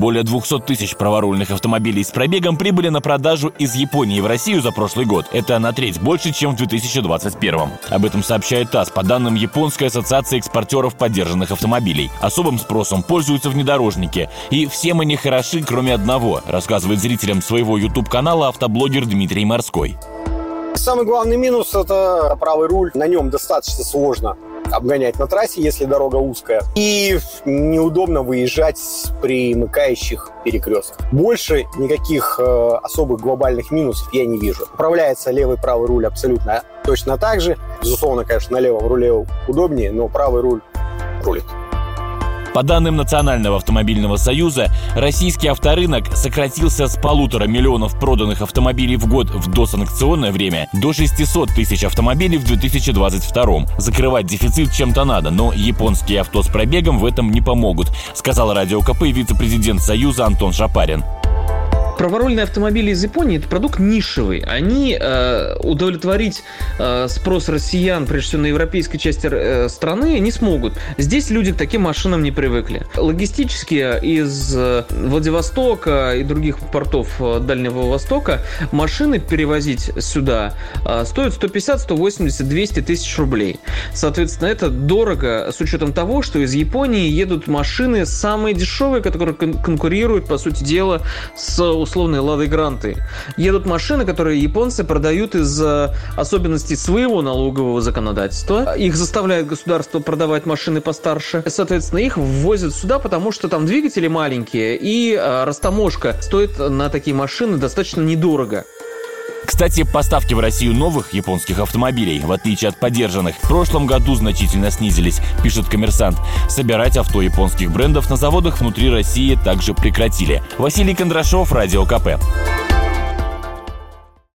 Более 200 тысяч праворульных автомобилей с пробегом прибыли на продажу из Японии в Россию за прошлый год. Это на треть больше, чем в 2021. Об этом сообщает ТАСС по данным Японской ассоциации экспортеров поддержанных автомобилей. Особым спросом пользуются внедорожники. И всем они хороши, кроме одного, рассказывает зрителям своего YouTube-канала автоблогер Дмитрий Морской. Самый главный минус – это правый руль. На нем достаточно сложно обгонять на трассе, если дорога узкая. И неудобно выезжать с примыкающих перекрестков. Больше никаких э, особых глобальных минусов я не вижу. Управляется левый правый руль абсолютно точно так же. Безусловно, конечно, на левом руле удобнее, но правый руль рулит. По данным Национального автомобильного союза, российский авторынок сократился с полутора миллионов проданных автомобилей в год в досанкционное время до 600 тысяч автомобилей в 2022. Закрывать дефицит чем-то надо, но японские авто с пробегом в этом не помогут, сказал Радио КП вице-президент Союза Антон Шапарин. Праворульные автомобили из Японии это продукт нишевый. Они э, удовлетворить э, спрос россиян, прежде всего на европейской части э, страны, не смогут. Здесь люди к таким машинам не привыкли. Логистически из э, Владивостока и других портов э, Дальнего Востока машины перевозить сюда э, стоят 150, 180, 200 тысяч рублей. Соответственно, это дорого с учетом того, что из Японии едут машины самые дешевые, которые конкурируют, по сути дела, с условные Лады Гранты. Едут машины, которые японцы продают из-за особенностей своего налогового законодательства. Их заставляет государство продавать машины постарше. Соответственно, их ввозят сюда, потому что там двигатели маленькие, и э, растаможка стоит на такие машины достаточно недорого. Кстати, поставки в Россию новых японских автомобилей, в отличие от поддержанных, в прошлом году значительно снизились, пишет коммерсант. Собирать авто японских брендов на заводах внутри России также прекратили. Василий Кондрашов, Радио КП.